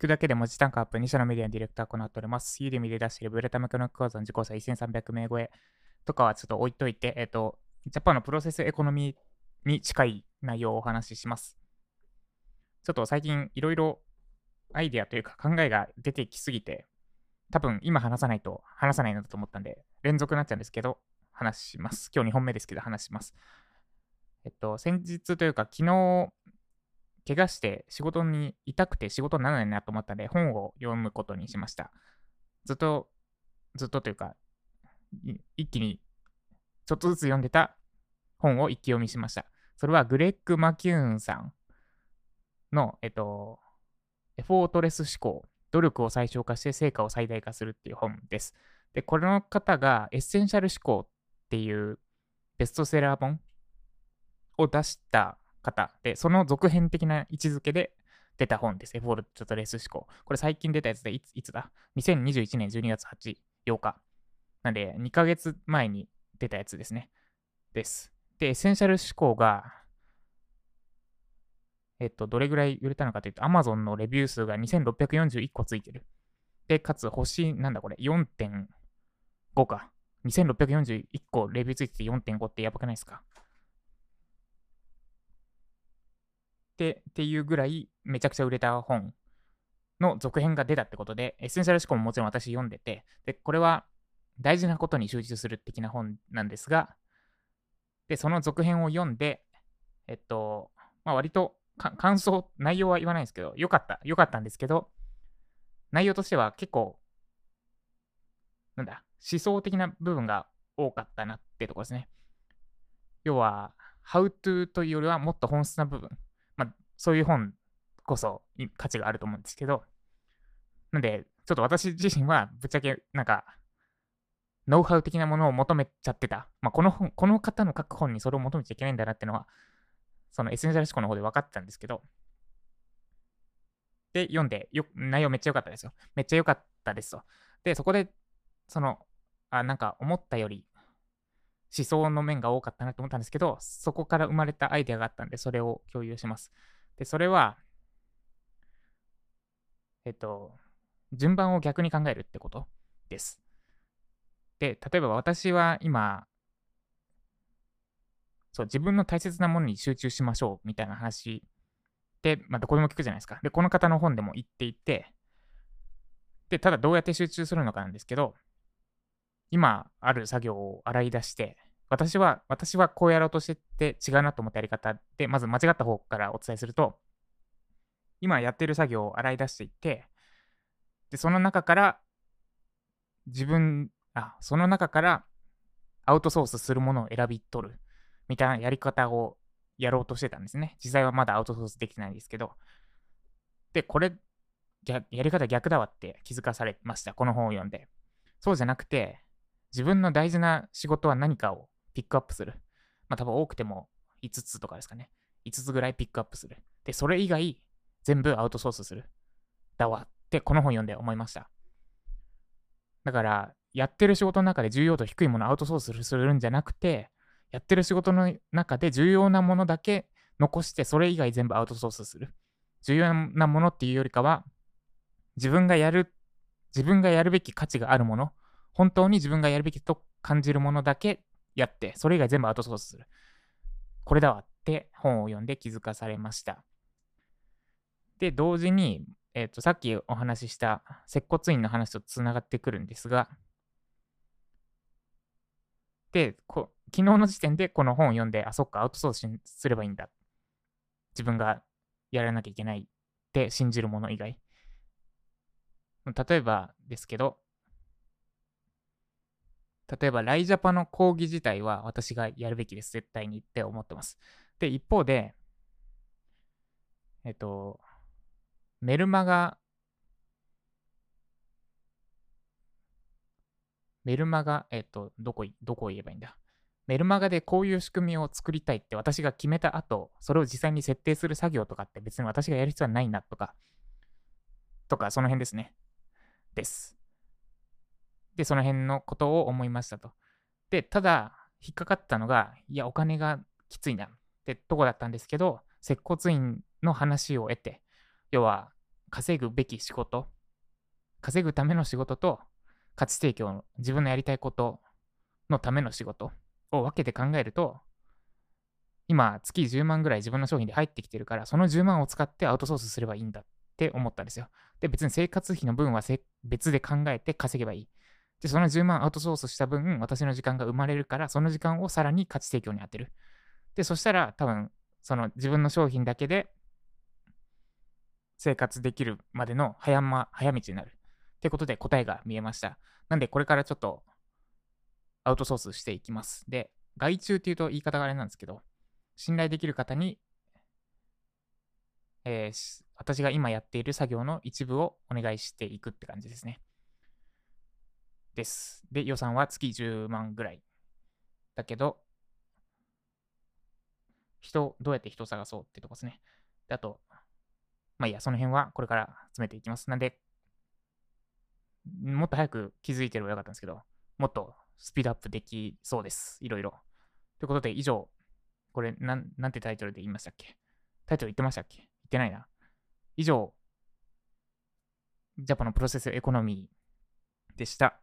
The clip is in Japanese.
聞くだけで文字単価アップ、2社のメディアのディレクターを行っております。ユーデミで出しているブレタメカノク講座の受講者1300名超えとかはちょっと置いといて、えっ、と、ジャパンのプロセスエコノミーに近い内容をお話しします。ちょっと最近いろいろアイデアというか考えが出てきすぎて、多分今話さないと話さないなと思ったんで、連続になっちゃうんですけど、話します。今日2本目ですけど話します。えっと、先日というか昨日、怪我して仕事に痛くて仕事にならないなと思ったんで本を読むことにしました。ずっと、ずっとというか、一気にちょっとずつ読んでた本を一気読みしました。それはグレッグ・マキューンさんの、えっと、エフォートレス思考、努力を最小化して成果を最大化するっていう本です。で、この方がエッセンシャル思考っていうベストセラー本を出した方で、その続編的な位置づけで出た本です。エフォートとレース思考。これ最近出たやつでいついつだ ?2021 年12月8、8日。なんで、2ヶ月前に出たやつですね。です。で、エッセンシャル思考が、えっと、どれぐらい売れたのかというと、Amazon のレビュー数が2641個ついてる。で、かつ、星、なんだこれ、4.5か。2641個レビューついてて4.5ってやばくないですか？ってっていうぐらいめちゃくちゃ売れた本の続編が出たってことで、エッセンシャル思考ももちろん私読んでて、で、これは大事なことに集中する的な本なんですが、で、その続編を読んで、えっと、まあ、割と感想、内容は言わないんですけど、よかった、よかったんですけど、内容としては結構、なんだ、思想的な部分が多かったなってとこですね。要は、How to というよりはもっと本質な部分。そういう本こそ価値があると思うんですけど、なんで、ちょっと私自身はぶっちゃけ、なんか、ノウハウ的なものを求めちゃってた。まあ、この本、この方の書く本にそれを求めちゃいけないんだなっていうのは、そのエッセンシャル思考の方で分かったんですけど、で、読んでよ、内容めっちゃ良かったですよ。めっちゃ良かったですと。で、そこで、その、あ、なんか思ったより思想の面が多かったなと思ったんですけど、そこから生まれたアイデアがあったんで、それを共有します。で、それは、えっと、順番を逆に考えるってことです。で、例えば私は今、そう、自分の大切なものに集中しましょうみたいな話で、まあ、どこでも聞くじゃないですか。で、この方の本でも言っていて、で、ただどうやって集中するのかなんですけど、今ある作業を洗い出して、私は、私はこうやろうとしてて違うなと思ったやり方で、まず間違った方からお伝えすると、今やってる作業を洗い出していって、で、その中から、自分、あ、その中からアウトソースするものを選び取る、みたいなやり方をやろうとしてたんですね。実際はまだアウトソースできてないんですけど。で、これ、やり方逆だわって気づかされました。この本を読んで。そうじゃなくて、自分の大事な仕事は何かをピックアップする。まあ多分多くても5つとかですかね。5つぐらいピックアップする。で、それ以外全部アウトソースする。だわってこの本読んで思いました。だから、やってる仕事の中で重要度低いものアウトソースするんじゃなくて、やってる仕事の中で重要なものだけ残して、それ以外全部アウトソースする。重要なものっていうよりかは、自分がやる、自分がやるべき価値があるもの、本当に自分がやるべきと感じるものだけやって、それ以外全部アウトソースする。これだわって本を読んで気づかされました。で、同時に、えっ、と、さっきお話しした接骨院の話とつながってくるんですが、で、こ昨日の時点でこの本を読んで、あ、そっか、アウトソースすればいいんだ。自分がやらなきゃいけないって信じるもの以外。例えばですけど、例えば、ライジャパの講義自体は私がやるべきです、絶対にって思ってます。で、一方で、えっと、メルマガ、メルマガ、えっと、どこ、どこを言えばいいんだ？メルマガでこういう仕組みを作りたいって私が決めた後、それを実際に設定する作業とかって別に私がやる必要はないなとか、とか、その辺ですね。です。で、その辺のことを思いましたと。で、ただ、引っかかったのが、いや、お金がきついなってとこだったんですけど、接骨院の話を得て、要は、稼ぐべき仕事、稼ぐための仕事と価値提供の、自分のやりたいことのための仕事を分けて考えると、今、月10万ぐらい自分の商品で入ってきてるから、その10万を使ってアウトソースすればいいんだって思ったんですよ。で、別に生活費の分は別で考えて稼げばいい。で、その10万アウトソースした分、私の時間が生まれるから、その時間をさらに価値提供に当てる。で、そしたら多分、その自分の商品だけで生活できるまでの早,、ま、早道になる。ってことで答えが見えました。なんで、これからちょっとアウトソースしていきます。で、外注っていうと言い方があれなんですけど、信頼できる方に、えー、私が今やっている作業の一部をお願いしていくって感じですね。です。で、予算は月10万ぐらい。だけど、人、どうやって人を探そうってとこですね。で、あと、まあいいや、その辺はこれから詰めていきます。なんで、もっと早く気づいてればよかったんですけど、もっとスピードアップできそうです。いろいろ。ということで、以上、これ、なん、なんてタイトルで言いましたっけ？タイトル言ってましたっけ？言ってないな。以上、ジャパのプロセスエコノミーでした。